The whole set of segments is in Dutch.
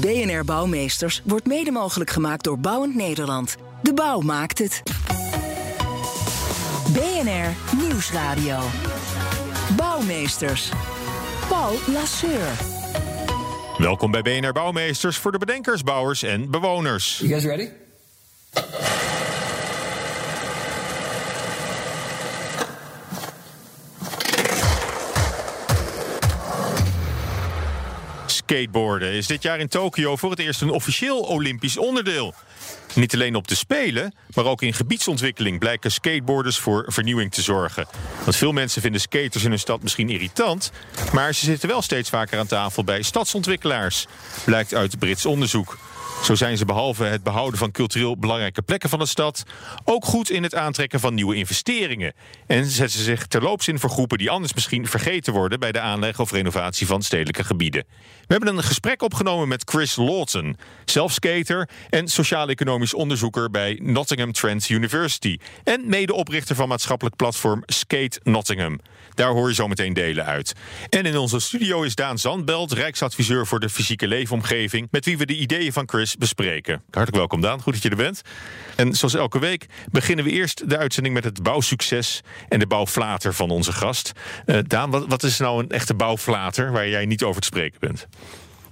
BNR Bouwmeesters wordt mede mogelijk gemaakt door Bouwend Nederland. De bouw maakt het. BNR Nieuwsradio. Bouwmeesters. Paul Lasseur. Welkom bij BNR Bouwmeesters voor de bedenkers, bouwers en bewoners. You guys ready? Skateboarden is dit jaar in Tokio voor het eerst een officieel Olympisch onderdeel. Niet alleen op de Spelen, maar ook in gebiedsontwikkeling blijken skateboarders voor vernieuwing te zorgen. Want veel mensen vinden skaters in hun stad misschien irritant, maar ze zitten wel steeds vaker aan tafel bij stadsontwikkelaars, blijkt uit Brits onderzoek. Zo zijn ze behalve het behouden van cultureel belangrijke plekken van de stad ook goed in het aantrekken van nieuwe investeringen. En zetten ze zich terloops in voor groepen die anders misschien vergeten worden bij de aanleg of renovatie van stedelijke gebieden. We hebben een gesprek opgenomen met Chris Lawton, zelf skater en sociaal-economisch onderzoeker bij Nottingham Trent University en medeoprichter van maatschappelijk platform Skate Nottingham. Daar hoor je zo meteen delen uit. En in onze studio is Daan Zandbelt, Rijksadviseur voor de fysieke leefomgeving, met wie we de ideeën van Chris bespreken. Hartelijk welkom Daan, goed dat je er bent. En zoals elke week beginnen we eerst de uitzending met het bouwsucces en de bouwflater van onze gast. Uh, Daan, wat, wat is nou een echte bouwflater waar jij niet over te spreken bent?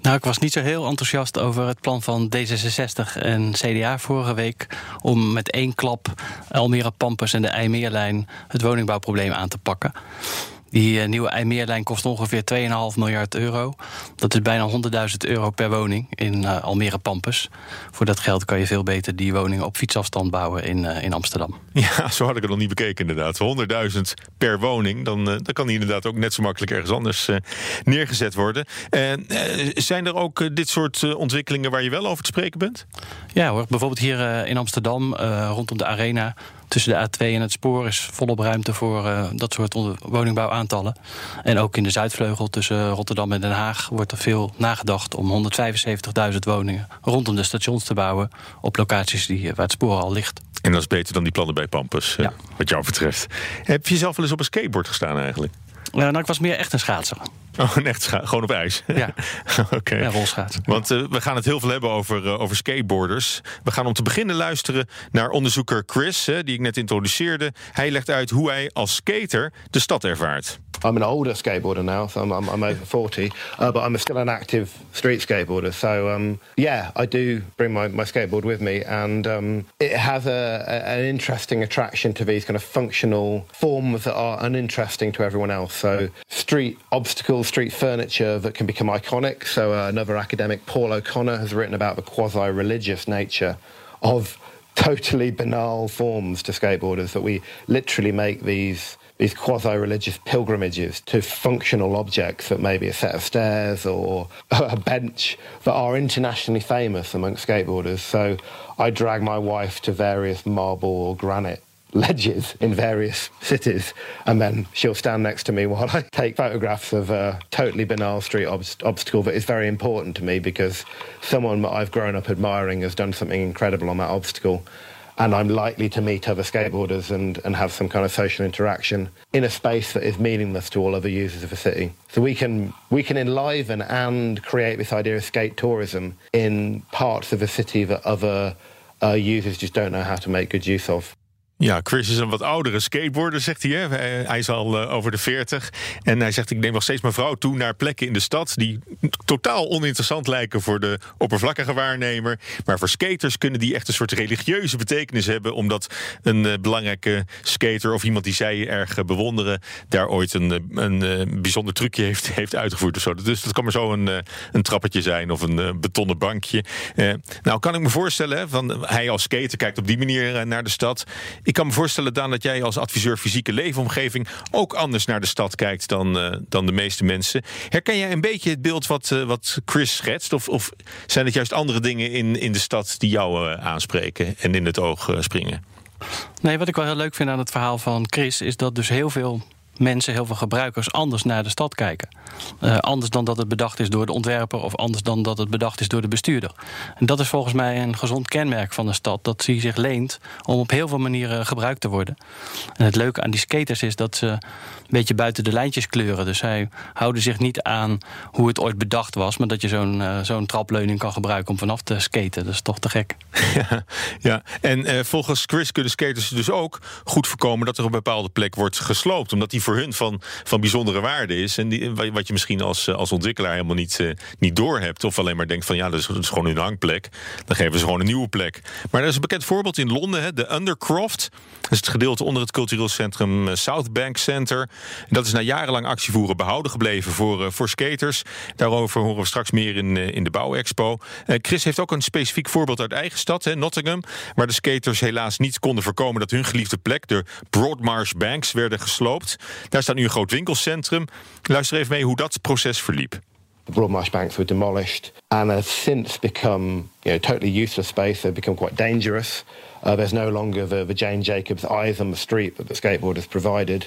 Nou, ik was niet zo heel enthousiast over het plan van D66 en CDA vorige week om met één klap Almere Pampus en de IJmeerlijn het woningbouwprobleem aan te pakken. Die uh, nieuwe IJmeerlijn kost ongeveer 2,5 miljard euro. Dat is bijna 100.000 euro per woning in uh, Almere Pampus. Voor dat geld kan je veel beter die woningen op fietsafstand bouwen in, uh, in Amsterdam. Ja, zo had ik het nog niet bekeken inderdaad. 100.000 per woning, dan, dan kan die inderdaad ook net zo makkelijk ergens anders neergezet worden. zijn er ook dit soort ontwikkelingen waar je wel over te spreken bent? Ja hoor, bijvoorbeeld hier in Amsterdam, rondom de Arena tussen de A2 en het spoor is volop ruimte voor uh, dat soort woningbouwaantallen. En ook in de Zuidvleugel tussen Rotterdam en Den Haag wordt er veel nagedacht om 175.000 woningen rondom de stations te bouwen op locaties die, waar het spoor al ligt. En dat is beter dan die plannen bij Pampus, ja. wat jou betreft. Heb je zelf wel eens op een skateboard gestaan eigenlijk? Uh, nou, ik was meer echt een schaatser. Oh, een echt scha gewoon op ijs? Ja, oké. Okay. Ja, rolschaatsen. Want uh, we gaan het heel veel hebben over, uh, over skateboarders. We gaan om te beginnen luisteren naar onderzoeker Chris, hè, die ik net introduceerde. Hij legt uit hoe hij als skater de stad ervaart. I'm an older skateboarder now, so I'm, I'm, I'm over 40, uh, but I'm still an active street skateboarder. So, um, yeah, I do bring my, my skateboard with me, and um, it has a, a, an interesting attraction to these kind of functional forms that are uninteresting to everyone else. So, street obstacles, street furniture that can become iconic. So, uh, another academic, Paul O'Connor, has written about the quasi religious nature of totally banal forms to skateboarders that we literally make these these quasi-religious pilgrimages to functional objects that may be a set of stairs or a bench that are internationally famous amongst skateboarders. So I drag my wife to various marble or granite ledges in various cities, and then she'll stand next to me while I take photographs of a totally banal street ob- obstacle that is very important to me because someone that I've grown up admiring has done something incredible on that obstacle. And I'm likely to meet other skateboarders and, and have some kind of social interaction in a space that is meaningless to all other users of a city. So we can we can enliven and create this idea of skate tourism in parts of a city that other uh, users just don't know how to make good use of. Ja, Chris is een wat oudere skateboarder, zegt hij. Hè? Hij is al uh, over de 40. En hij zegt: Ik neem nog steeds mijn vrouw toe naar plekken in de stad. die totaal oninteressant lijken voor de oppervlakkige waarnemer. Maar voor skaters kunnen die echt een soort religieuze betekenis hebben. Omdat een uh, belangrijke skater of iemand die zij erg uh, bewonderen. daar ooit een, een bijzonder trucje heeft, heeft uitgevoerd. Of zo. Dus dat kan maar zo een, een trappetje zijn of een betonnen bankje. nou, kan ik me voorstellen, van, hij als skater kijkt op die manier naar de stad Ik kan me voorstellen, Daan, dat jij als adviseur fysieke leefomgeving ook anders naar de stad kijkt dan, uh, dan de meeste mensen. Herken jij een beetje het beeld wat, uh, wat Chris schetst? Of, of zijn het juist andere dingen in, in de stad die jou aanspreken en in het oog springen? Nee, wat ik wel heel leuk vind aan het verhaal van Chris is dat dus heel veel mensen, heel veel gebruikers, anders naar de stad kijken. Uh, anders dan dat het bedacht is door de ontwerper of anders dan dat het bedacht is door de bestuurder. En dat is volgens mij een gezond kenmerk van de stad, dat die zich leent om op heel veel manieren gebruikt te worden. En het leuke aan die skaters is dat ze een beetje buiten de lijntjes kleuren. Dus zij houden zich niet aan hoe het ooit bedacht was, maar dat je zo'n uh, zo'n trapleuning kan gebruiken om vanaf te skaten. Dat is toch te gek. Ja, ja. en uh, volgens Chris kunnen skaters dus ook goed voorkomen dat er op een bepaalde plek wordt gesloopt, omdat die voor hun van, van bijzondere waarde is. En die, wat je misschien als, eh, als ontwikkelaar helemaal niet, uh, niet doorhebt. Of alleen maar denkt van ja, dat is, gewoon hun hangplek. Dan geven ze gewoon een nieuwe plek. Maar er is een bekend voorbeeld in Londen, hè, de Undercroft. Dat is het gedeelte onder het cultureel centrum eh, South Bank Center. En dat is na jarenlang actievoeren behouden gebleven voor, voor skaters. Daarover horen we straks meer in, uh, in de bouwexpo. Chris heeft ook een specifiek voorbeeld uit eigen stad, hè, Nottingham. Waar de skaters helaas niet konden voorkomen dat hun geliefde plek, de Broadmarsh Banks, werden gesloopt. Daar staat nu een groot winkelcentrum. Luister even mee hoe dat proces verliep. The Broadmarsh banks were demolished and have since become you know, totally useless space. They've become quite dangerous. Uh, there's no longer the, the Jane Jacobs eyes on the street that the skateboarders provided.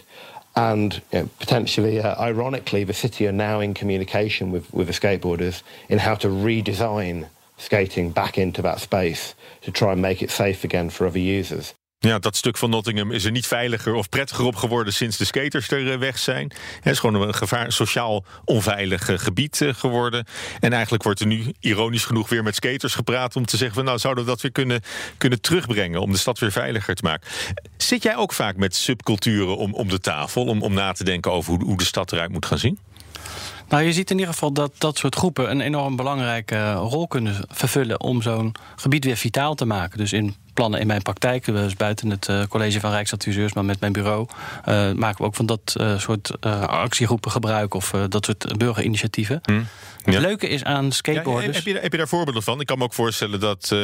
And you know, potentially, uh, ironically, the city are now in communication with, with the skateboarders in how to redesign skating back into that space to try and make it safe again for other users. Ja, dat stuk van Nottingham is er niet veiliger of prettiger op geworden sinds de skaters er eh, weg zijn. Het is gewoon een gevaar, sociaal onveilig eh, gebied eh, geworden. En eigenlijk wordt er nu ironisch genoeg weer met skaters gepraat om te zeggen van nou zouden we dat weer kunnen, kunnen terugbrengen om de stad weer veiliger te maken. Zit jij ook vaak met subculturen om, om de tafel om, om na te denken over hoe, hoe de stad eruit moet gaan zien? Nou, je ziet in ieder geval dat dat soort groepen een enorm belangrijke rol kunnen vervullen om zo'n gebied weer vitaal te maken. Dus in plannen in mijn praktijk, dus buiten het uh, college van Rijksadviseurs, maar met mijn bureau, uh, maken we ook van dat uh, soort actiegroepen gebruik of dat soort burgerinitiatieven. Hmm. Het leuke is aan skateboarders. Ja, heb, je, heb je daar voorbeelden van? Ik kan me ook voorstellen dat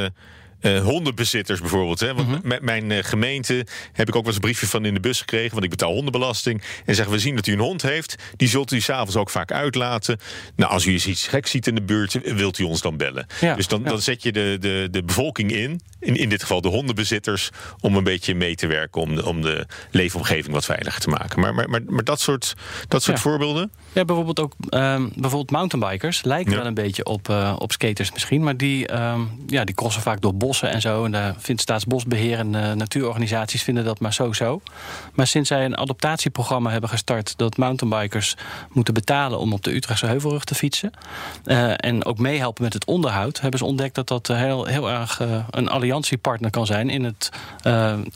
uh, hondenbezitters bijvoorbeeld. Hè? Want mhm. met mijn uh, gemeente heb ik ook wel eens een briefje van in de bus gekregen, want ik betaal hondenbelasting. En zeggen we zien dat u een hond heeft, die zult u s'avonds ook vaak uitlaten. Nou, als u eens iets gek ziet in de buurt, wilt u ons dan bellen. Ja, dus dan, dan zet je de, de, de bevolking in, in, in dit geval de hondenbezitters, om een beetje mee te werken om de, om de leefomgeving wat veiliger te maken. Maar, maar, maar, maar dat soort, dat soort voorbeelden? Ja, bijvoorbeeld ook um, bijvoorbeeld mountainbikers lijken wel een beetje op, uh, op skaters misschien, maar die, um, ja, die crossen vaak door bossen en zo. En daar vindt Staatsbosbeheer en uh, natuurorganisaties vinden dat maar zo-zo. Maar sinds zij een adoptatieprogramma hebben gestart... dat mountainbikers moeten betalen om op de Utrechtse Heuvelrug te fietsen... Uh, en ook meehelpen met het onderhoud... hebben ze ontdekt dat dat heel, heel erg een alliantiepartner kan zijn... in het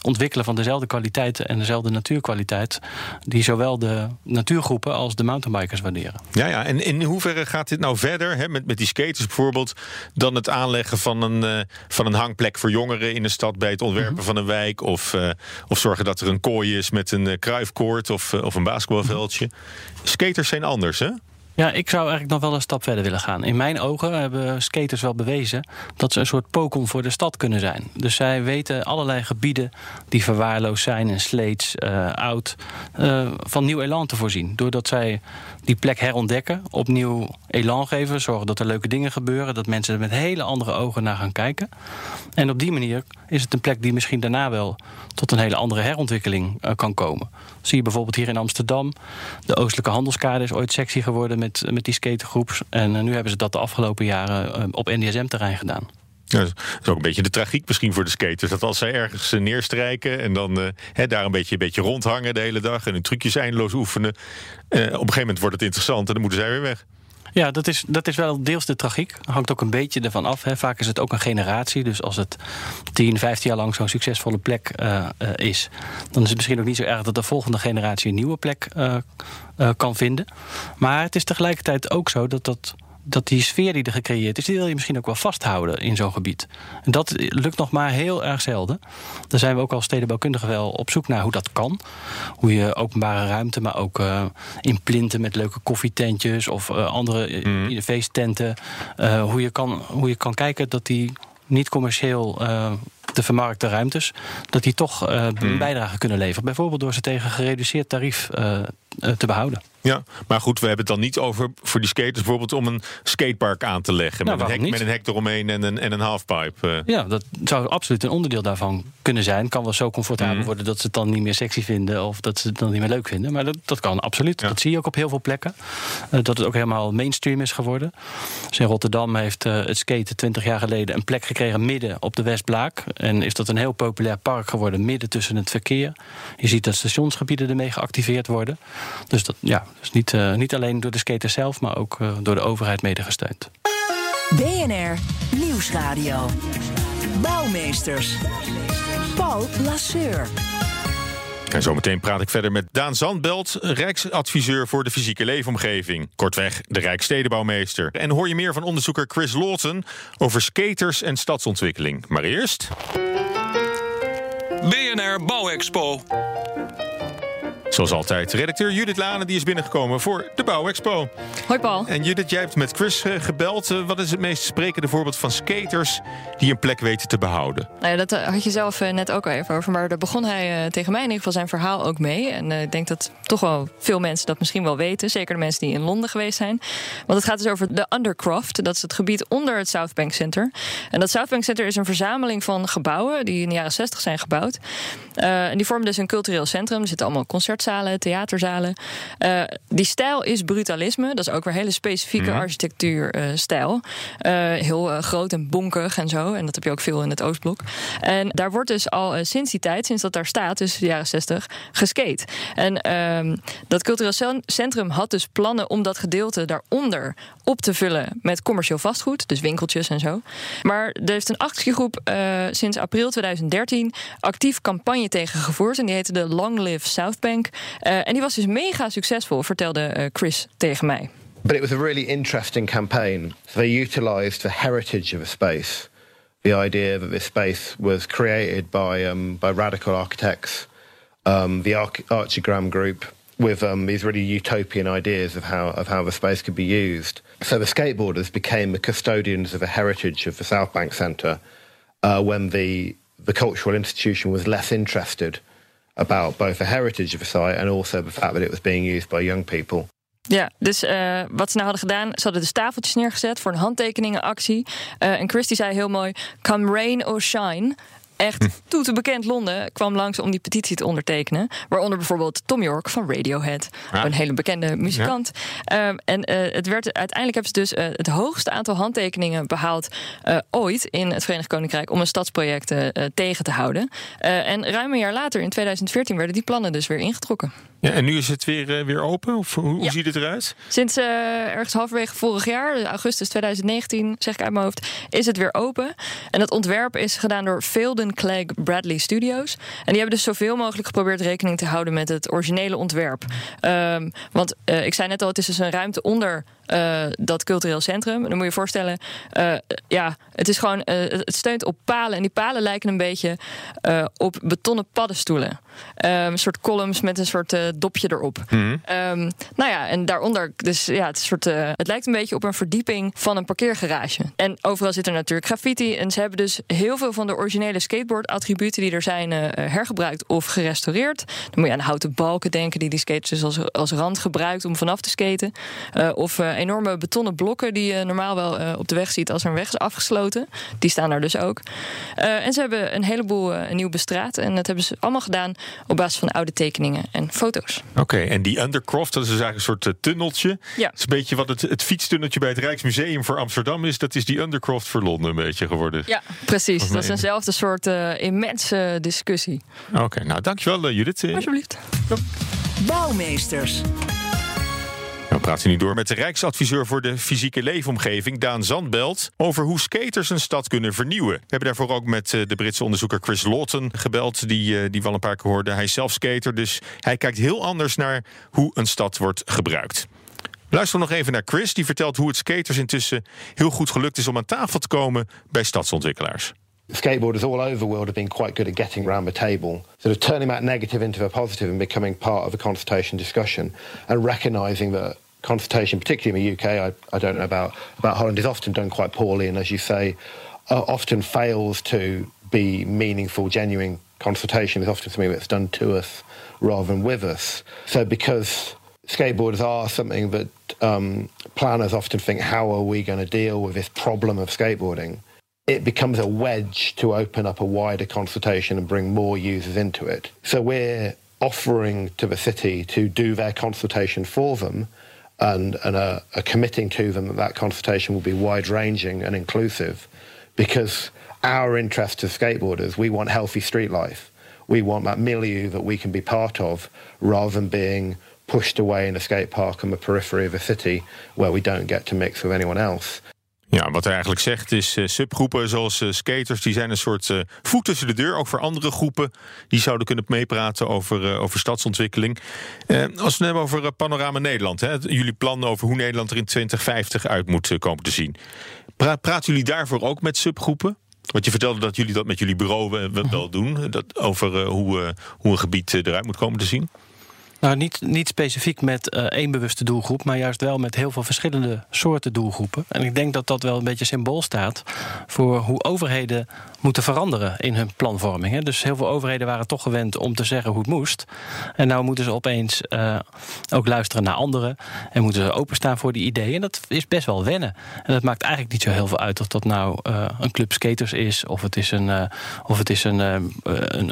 ontwikkelen van dezelfde kwaliteiten en dezelfde natuurkwaliteit... die zowel de natuurgroepen als de mountainbikers waarderen. Ja, ja. en in hoeverre gaat dit nou verder, hè, met, met die skaters bijvoorbeeld... dan het aanleggen van een, van een hangplek voor jongeren in de stad bij het ontwerpen mhm. van een wijk. Of, uh, of zorgen dat er een kooi is met een uh, kruifkoord of, uh, of een basketbalveldje. Skaters zijn anders, hè? Ja, ik zou eigenlijk nog wel een stap verder willen gaan. In mijn ogen hebben skaters wel bewezen dat ze een soort Pokémon voor de stad kunnen zijn. Dus zij weten allerlei gebieden die verwaarloosd zijn en sleets, uh, oud, uh, van nieuw elan te voorzien. Doordat zij die plek herontdekken, opnieuw elan geven, zorgen dat er leuke dingen gebeuren, dat mensen er met hele andere ogen naar gaan kijken. En op die manier is het een plek die misschien daarna wel tot een hele andere herontwikkeling uh, kan komen. Zie je bijvoorbeeld hier in Amsterdam. De Oostelijke Handelskade is ooit sexy geworden met, met die skatergroep. En uh, nu hebben ze dat de afgelopen jaren uh, op NDSM-terrein gedaan. Ja, dat is ook een beetje de tragiek misschien voor de skaters. Dat als zij ergens neerstrijken en dan daar een beetje, een beetje rondhangen de hele dag... en hun trucjes eindeloos oefenen... op een gegeven moment wordt het interessant en dan moeten zij weer weg. Ja, dat is, dat is wel deels de tragiek. Hangt ook een beetje ervan af. Hè. Vaak is het ook een generatie. Dus als het 10, 15 jaar lang zo'n succesvolle plek uh, uh, is, dan is het misschien ook niet zo erg dat de volgende generatie een nieuwe plek uh, kan vinden. Maar het is tegelijkertijd ook zo dat dat dat die sfeer die er gecreëerd is, die wil je misschien ook wel vasthouden in zo'n gebied. En dat lukt nog maar heel erg zelden. Daar zijn we ook als stedenbouwkundigen wel op zoek naar hoe dat kan. Hoe je openbare ruimte, maar ook uh, in plinten met leuke koffietentjes of uh, andere mm. feesttenten. Uh, hoe, je kan, hoe je kan kijken dat die niet commercieel te vermarkten ruimtes, dat die toch uh, een Hmm. bijdrage kunnen leveren. Bijvoorbeeld door ze tegen gereduceerd tarief uh, te behouden. Ja, maar goed, we hebben het dan niet over voor die skaters bijvoorbeeld om een skatepark aan te leggen. Nou, met, een hek, met een hek eromheen en een, en een halfpipe. Ja, dat zou absoluut een onderdeel daarvan kunnen zijn. Kan wel zo comfortabel Mm. worden dat ze het dan niet meer sexy vinden of dat ze het dan niet meer leuk vinden. Maar dat, dat kan absoluut. Ja. Dat zie je ook op heel veel plekken. Uh, dat het ook helemaal mainstream is geworden. Dus in Rotterdam heeft uh, het skaten 20 jaar geleden een plek gekregen midden op de Westblaak. En is dat een heel populair park geworden midden tussen het verkeer. Je ziet dat stationsgebieden ermee geactiveerd worden. Dus dat ja, dus niet, uh, niet alleen door de skaters zelf, maar ook uh, door de overheid mede gesteund. BNR Nieuwsradio. Bouwmeesters. Paul Lasseur. En zometeen praat ik verder met Daan Zandbelt, Rijksadviseur voor de fysieke leefomgeving. Kortweg, de Rijksstedenbouwmeester. En hoor je meer van onderzoeker Chris Lawton over skaters en stadsontwikkeling. Maar eerst. BNR Bouwexpo. Zoals altijd, redacteur Judith Lane die is binnengekomen voor de Bouwexpo. Hoi Paul. En Judith, jij hebt met Chris uh, gebeld. Uh, wat is het meest sprekende voorbeeld van skaters die een plek weten te behouden? Nou ja, dat uh, had je zelf net ook al even over. Maar daar begon hij tegen mij in ieder geval zijn verhaal ook mee. En ik denk dat toch wel veel mensen dat misschien wel weten. Zeker de mensen die in Londen geweest zijn. Want het gaat dus over de Undercroft. Dat is het gebied onder het South Bank Center. En dat South Bank Center is een verzameling van gebouwen die in de jaren 60 zijn gebouwd. en die vormen dus een cultureel centrum. Er zitten allemaal concert zalen, theaterzalen. Uh, die stijl is brutalisme. Dat is ook weer hele specifieke mm. architectuurstijl. Uh, heel uh, groot en bonkig en zo. En dat heb je ook veel in het Oostblok. En daar wordt dus al sinds die tijd, sinds dat daar staat, dus de jaren 60, geskate. En ehm, dat cultureel centrum had dus plannen om dat gedeelte daaronder op te vullen met commercieel vastgoed. Dus winkeltjes en zo. Maar er heeft een actiegroep sinds april 2013 actief campagne tegen gevoerd. En die heette de Long Live South Bank. Uh, en die was dus mega succesvol, vertelde uh, Chris tegen mij. But it was a really interesting campaign. They utilized the heritage of a space. The idea that this space was created by, um, by radical architects, um, the Arch Archigram group, with um, these really utopian ideas of how, of how the space could be used. So the skateboarders became the custodians of the heritage of the South Bank Centre uh, when the, the cultural institution was less interested about both the heritage of the site and also the fact that it was being used by young people. Ja, dus uh, wat ze nou hadden gedaan, ze hadden dus tafeltjes neergezet voor een handtekeningenactie. Uh, en Christy zei heel mooi: Come rain or shine. Echt toeten bekend Londen kwam langs om die petitie te ondertekenen. Waaronder bijvoorbeeld Tom York van Radiohead. Ja. Een hele bekende muzikant. Ja. Um, en uh, het werd, uiteindelijk hebben ze dus uh, het hoogste aantal handtekeningen behaald uh, ooit in het Verenigd Koninkrijk om een stadsproject tegen te houden. en ruim een jaar later, in 2014, werden die plannen dus weer ingetrokken. Ja, en nu is het weer, weer open? Of hoe, hoe Ja. ziet het eruit? Sinds ergens halverwege vorig jaar, augustus 2019, zeg ik uit mijn hoofd, is het weer open. En dat ontwerp is gedaan door Clegg Bradley Studios. En die hebben dus zoveel mogelijk geprobeerd rekening te houden met het originele ontwerp. Um, want uh, ik zei net al, het is dus een ruimte onder uh, dat cultureel centrum. Dan moet je je voorstellen, uh, ja, het is gewoon, uh, het steunt op palen. En die palen lijken een beetje op betonnen paddenstoelen. Um, een soort columns met een soort dopje erop. Mhm. Um, nou ja, en daaronder, dus ja, het, soort, het lijkt een beetje op een verdieping van een parkeergarage. En overal zit er natuurlijk graffiti. En ze hebben dus heel veel van de originele skateboard-attributen die er zijn hergebruikt of gerestaureerd. Dan moet je aan houten balken denken die die skaters dus als, als rand gebruikt om vanaf te skaten. of enorme betonnen blokken die je normaal wel uh, op de weg ziet als er een weg is afgesloten. Die staan daar dus ook. Uh, en ze hebben een heleboel uh, nieuw bestraat. En dat hebben ze allemaal gedaan op basis van oude tekeningen en foto's. Oké, okay, en die Undercroft, dat is dus eigenlijk een soort tunneltje. Ja. Dat is een beetje wat het, het fietstunneltje bij het Rijksmuseum voor Amsterdam is. Dat is die Undercroft voor Londen een beetje geworden. Ja, precies. Dat is eenzelfde soort immense discussie. Oké, okay, nou dankjewel Judith. Alsjeblieft. Bouwmeesters. We praten nu door met de Rijksadviseur voor de fysieke leefomgeving, Daan Zandbelt, over hoe skaters een stad kunnen vernieuwen. We hebben daarvoor ook met de Britse onderzoeker Chris Lawton gebeld, die, die we al een paar keer hoorden. Hij is zelf skater, dus hij kijkt heel anders naar hoe een stad wordt gebruikt. Luister nog even naar Chris, die vertelt hoe het skaters intussen heel goed gelukt is om aan tafel te komen bij stadsontwikkelaars. skateboarders all over the world have been quite good at getting around the table, sort of turning that negative into a positive and becoming part of the consultation discussion and recognizing that consultation, particularly in the UK, I, I don't know about, about Holland, is often done quite poorly and, as you say, uh, often fails to be meaningful, genuine consultation It's often something that's done to us rather than with us. So because skateboarders are something that um, planners often think, how are we going to deal with this problem of skateboarding? It becomes a wedge to open up a wider consultation and bring more users into it. So we're offering to the city to do their consultation for them and, and are, are committing to them that that consultation will be wide ranging and inclusive because our interest as skateboarders, we want healthy street life. We want that milieu that we can be part of rather than being pushed away in a skate park on the periphery of a city where we don't get to mix with anyone else. Ja, wat hij eigenlijk zegt is uh, subgroepen zoals uh, skaters, die zijn een soort uh, voet tussen de deur, ook voor andere groepen die zouden kunnen meepraten over, over stadsontwikkeling. als we het hebben over Panorama Nederland, hè, jullie plannen over hoe Nederland er in 2050 uit moet komen te zien. Pra praten jullie daarvoor ook met subgroepen? Want je vertelde dat jullie dat met jullie bureau wel doen, dat over hoe, hoe een gebied eruit moet komen te zien. Nou, niet, niet specifiek met uh, één bewuste doelgroep, maar juist wel met heel veel verschillende soorten doelgroepen. En ik denk dat dat wel een beetje symbool staat voor hoe overheden moeten veranderen in hun planvorming. Hè. Dus heel veel overheden waren toch gewend om te zeggen hoe het moest. En nou moeten ze opeens uh, ook luisteren naar anderen en moeten ze openstaan voor die ideeën. En dat is best wel wennen. En dat maakt eigenlijk niet zo heel veel uit of dat nou uh, een club skaters is, of het is een, of het is een, een,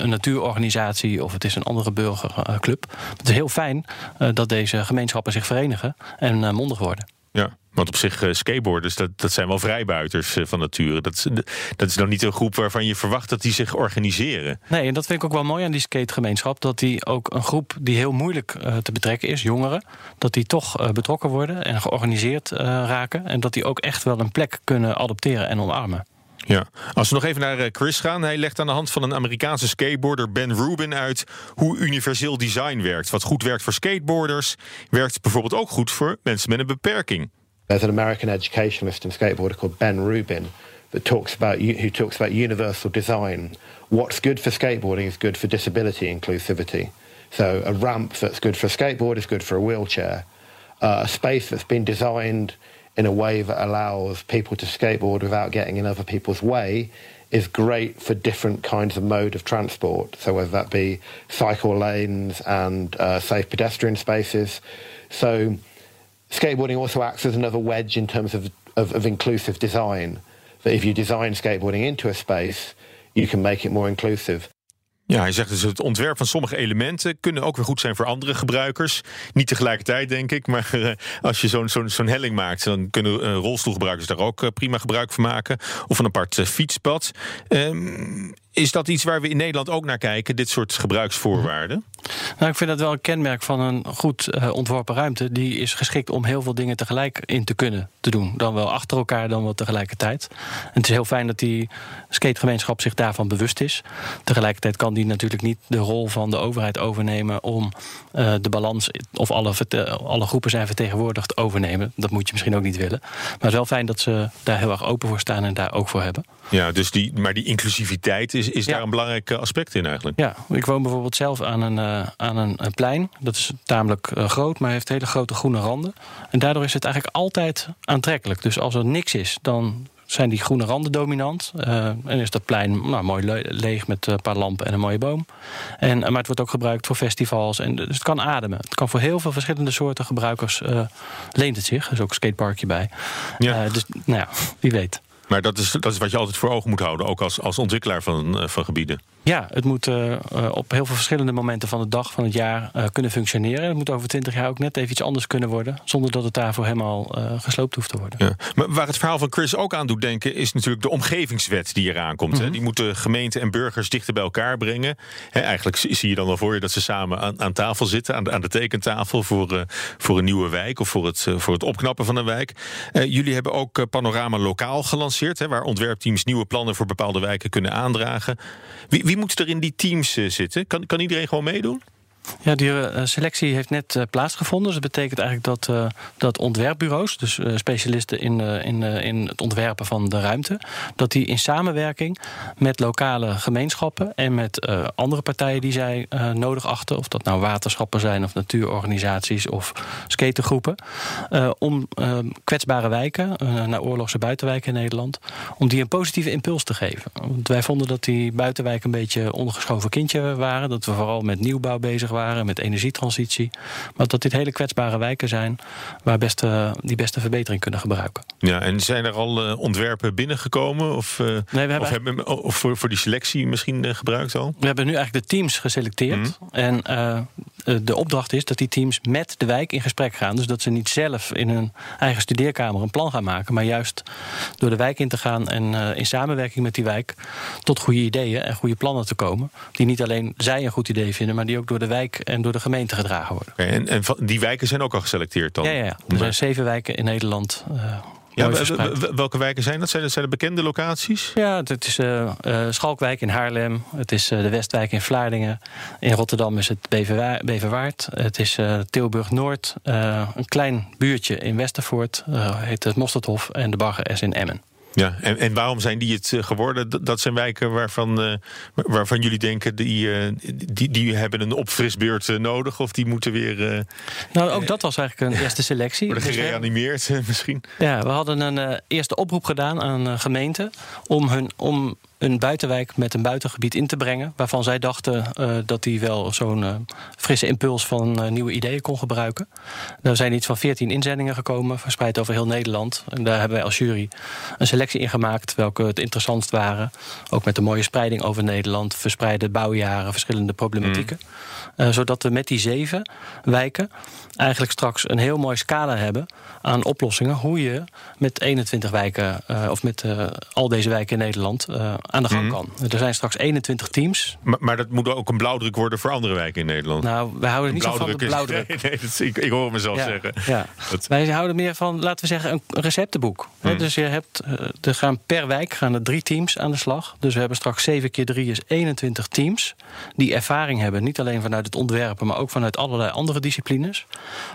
een, natuurorganisatie, of het is een andere burgerclub. Het is fijn uh, dat deze gemeenschappen zich verenigen en uh, mondig worden. Ja, want op zich, uh, skateboarders, dat, dat zijn wel vrijbuiters van nature. Dat, dat is dan niet een groep waarvan je verwacht dat die zich organiseren. Nee, en dat vind ik ook wel mooi aan die skategemeenschap. Dat die ook een groep die heel moeilijk te betrekken is, jongeren, dat die toch betrokken worden en georganiseerd raken. En dat die ook echt wel een plek kunnen adopteren en omarmen. Ja, als we nog even naar Chris gaan. Hij legt aan de hand van een Amerikaanse skateboarder Ben Rubin uit hoe universeel design werkt. Wat goed werkt voor skateboarders, werkt bijvoorbeeld ook goed voor mensen met een beperking. There's an American educationalist and skateboarder called Ben Rubin that talks about who talks about universal design. What's good for skateboarding is good for disability inclusivity. So a ramp that's good for a skateboard is good for a wheelchair. Uh, a space that's been designed in a way that allows people to skateboard without getting in other people's way is great for different kinds of mode of transport. So whether that be cycle lanes and uh, safe pedestrian spaces. So skateboarding also acts as another wedge in terms of, of, of inclusive design. That if you design skateboarding into a space, you can make it more inclusive. Ja, hij zegt dus het ontwerp van sommige elementen kunnen ook weer goed zijn voor andere gebruikers. Niet tegelijkertijd, denk ik, maar uh, als je zo'n zo'n zo'n helling maakt, dan kunnen uh, rolstoelgebruikers daar ook uh, prima gebruik van maken. Of een apart fietspad. Ehm, is dat iets waar we in Nederland ook naar kijken, dit soort gebruiksvoorwaarden? Nou, ik vind dat wel een kenmerk van een goed uh, ontworpen ruimte. Die is geschikt om heel veel dingen tegelijk in te kunnen te doen. Dan wel achter elkaar, dan wel tegelijkertijd. En het is heel fijn dat die skategemeenschap zich daarvan bewust is. Tegelijkertijd kan die natuurlijk niet de rol van de overheid overnemen om uh, de balans of alle, alle groepen zijn vertegenwoordigd overnemen. Dat moet je misschien ook niet willen. Maar het is wel fijn dat ze daar heel erg open voor staan en daar ook voor hebben. Ja, dus die, maar die inclusiviteit is, is ja. daar een belangrijk aspect in eigenlijk. Ja, ik woon bijvoorbeeld zelf aan een, uh, aan een, een, plein. Dat is tamelijk uh, groot, maar heeft hele grote groene randen. En daardoor is het eigenlijk altijd aantrekkelijk. Dus als er niks is, dan zijn die groene randen dominant. Uh, en is dat plein nou, mooi le leeg met een paar lampen en een mooie boom. En, maar het wordt ook gebruikt voor festivals. En, dus het kan ademen. Het kan voor heel veel verschillende soorten gebruikers uh, leent het zich. Er is ook een skateparkje bij. Ja. Uh, dus nou ja, wie weet. Maar dat is, dat is wat je altijd voor ogen moet houden, ook als, als ontwikkelaar van, van gebieden. Ja, het moet uh, op heel veel verschillende momenten van de dag, van het jaar uh, kunnen functioneren. Het moet over twintig jaar ook net even iets anders kunnen worden, zonder dat het daarvoor helemaal gesloopt hoeft te worden. Ja. Maar waar het verhaal van Chris ook aan doet denken, is natuurlijk de omgevingswet die eraan komt. Mm -hmm. Die moet de gemeente en burgers dichter bij elkaar brengen. He, eigenlijk zie je dan wel voor je dat ze samen aan, aan tafel zitten, aan de, aan de tekentafel voor, voor een nieuwe wijk of voor het, voor het opknappen van een wijk. jullie hebben ook Panorama Lokaal gelanceerd, he, waar ontwerpteams nieuwe plannen voor bepaalde wijken kunnen aandragen. Wie, wie moet er in die teams uh, zitten? Kan, kan iedereen gewoon meedoen? Ja, die eh, selectie heeft net uh, plaatsgevonden. Dus dat betekent eigenlijk dat, uh, dat ontwerpbureaus, dus specialisten in, in, in het ontwerpen van de ruimte, dat die in samenwerking met lokale gemeenschappen en met andere partijen die zij nodig achten, of dat nou waterschappen zijn of natuurorganisaties of skatergroepen, om kwetsbare wijken, naar oorlogse buitenwijken in Nederland, om die een positieve impuls te geven. Want wij vonden dat die buitenwijken een beetje ondergeschoven kindje waren, dat we vooral met nieuwbouw bezig waren met energietransitie. Maar dat dit hele kwetsbare wijken zijn waar best, die beste verbetering kunnen gebruiken. Ja, en zijn er al uh, ontwerpen binnengekomen? Of, uh, nee, we hebben of, hebben, of voor, voor die selectie misschien gebruikt al? We hebben nu eigenlijk de teams geselecteerd. Mm. En de opdracht is dat die teams met de wijk in gesprek gaan. Dus dat ze niet zelf in hun eigen studeerkamer een plan gaan maken, maar juist door de wijk in te gaan en in samenwerking met die wijk tot goede ideeën en goede plannen te komen. Die niet alleen zij een goed idee vinden, maar die ook door de wijk en door de gemeente gedragen worden. Okay, en, en die wijken zijn ook al geselecteerd dan? Ja, ja, ja. er zijn zeven wijken in Nederland. Uh, ja, welke wijken zijn dat? Zijn dat, zijn de bekende locaties? Ja, het is uh, uh, Schalkwijk in Haarlem. Het is uh, de Westwijk in Vlaardingen. In Rotterdam is het Beverwaard. Het is Tilburg-Noord. een klein buurtje in Westervoort. heet het Mosterdhof. En de Bagger S in Emmen. Ja, en, en waarom zijn die het eh, geworden? Dat zijn wijken waarvan, uh, waarvan jullie denken... Die, uh, die, die hebben een opfrisbeurt nodig of die moeten weer... nou, ook dat was eigenlijk een eerste selectie. Worden dus gereanimeerd misschien? Ja, we hadden een eerste oproep gedaan aan gemeenten... om, hun, om een buitenwijk met een buitengebied in te brengen. Waarvan zij dachten uh, dat die wel zo'n uh, frisse impuls van uh, nieuwe ideeën kon gebruiken. Er zijn iets van 14 inzendingen gekomen, verspreid over heel Nederland. En daar hebben wij als jury een selectie in gemaakt welke het interessantst waren. Ook met een mooie spreiding over Nederland, verspreide bouwjaren, verschillende problematieken. Mm. zodat we met die zeven wijken eigenlijk straks een heel mooi scala hebben aan oplossingen. Hoe je met 21 wijken, of met al deze wijken in Nederland aan de gang mhm. kan. Er zijn straks 21 teams. Maar, maar, dat moet ook een blauwdruk worden voor andere wijken in Nederland. Nou, wij houden niet zo van de blauwdruk. nee, nee ik, hoor mezelf zeggen. Ja. Wij houden meer van, laten we zeggen, een receptenboek. Mhm. Dus je hebt, eh, er gaan per wijk gaan er drie teams aan de slag. Dus we hebben straks 7 keer 3 is 21 teams die ervaring hebben. Niet alleen vanuit het ontwerpen, maar ook vanuit allerlei andere disciplines.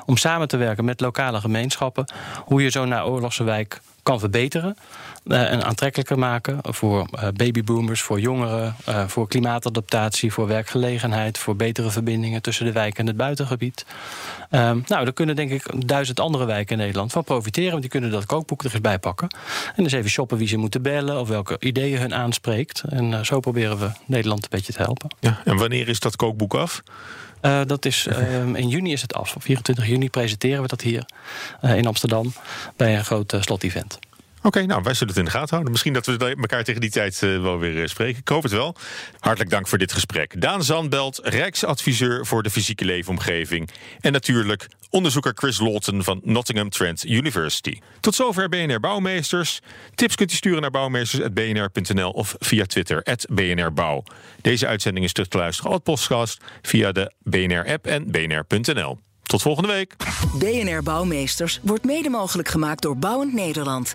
Om samen te werken met lokale gemeenschappen. Hoe je zo'n naoorlogse wijk kan verbeteren uh, en aantrekkelijker maken voor uh, babyboomers, voor jongeren, uh, voor klimaatadaptatie, voor werkgelegenheid, voor betere verbindingen tussen de wijk en het buitengebied. Ehm, nou, daar kunnen denk ik duizend andere wijken in Nederland van profiteren, want die kunnen dat kookboek er eens bij pakken. En dus even shoppen wie ze moeten bellen of welke ideeën hun aanspreekt. En zo proberen we Nederland een beetje te helpen. Ja, en wanneer is dat kookboek af? Uh, dat is, uh, in juni is het af. Op 24 juni presenteren we dat hier uh, in Amsterdam bij een groot slot-event. Oké, nou, wij zullen het in de gaten houden. Misschien dat we elkaar tegen die tijd uh, wel weer uh, spreken. Ik hoop het wel. Hartelijk dank voor dit gesprek. Daan Zandbelt, Rijksadviseur voor de fysieke leefomgeving. En natuurlijk onderzoeker Chris Lawton van Nottingham Trent University. Tot zover BNR Bouwmeesters. Tips kunt u sturen naar bouwmeesters.bnr.nl of via Twitter, @bnrbouw. Deze uitzending is terug te luisteren als podcast via de BNR-app en bnr.nl. Tot volgende week. BNR Bouwmeesters wordt mede mogelijk gemaakt door Bouwend Nederland.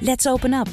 Let's open up.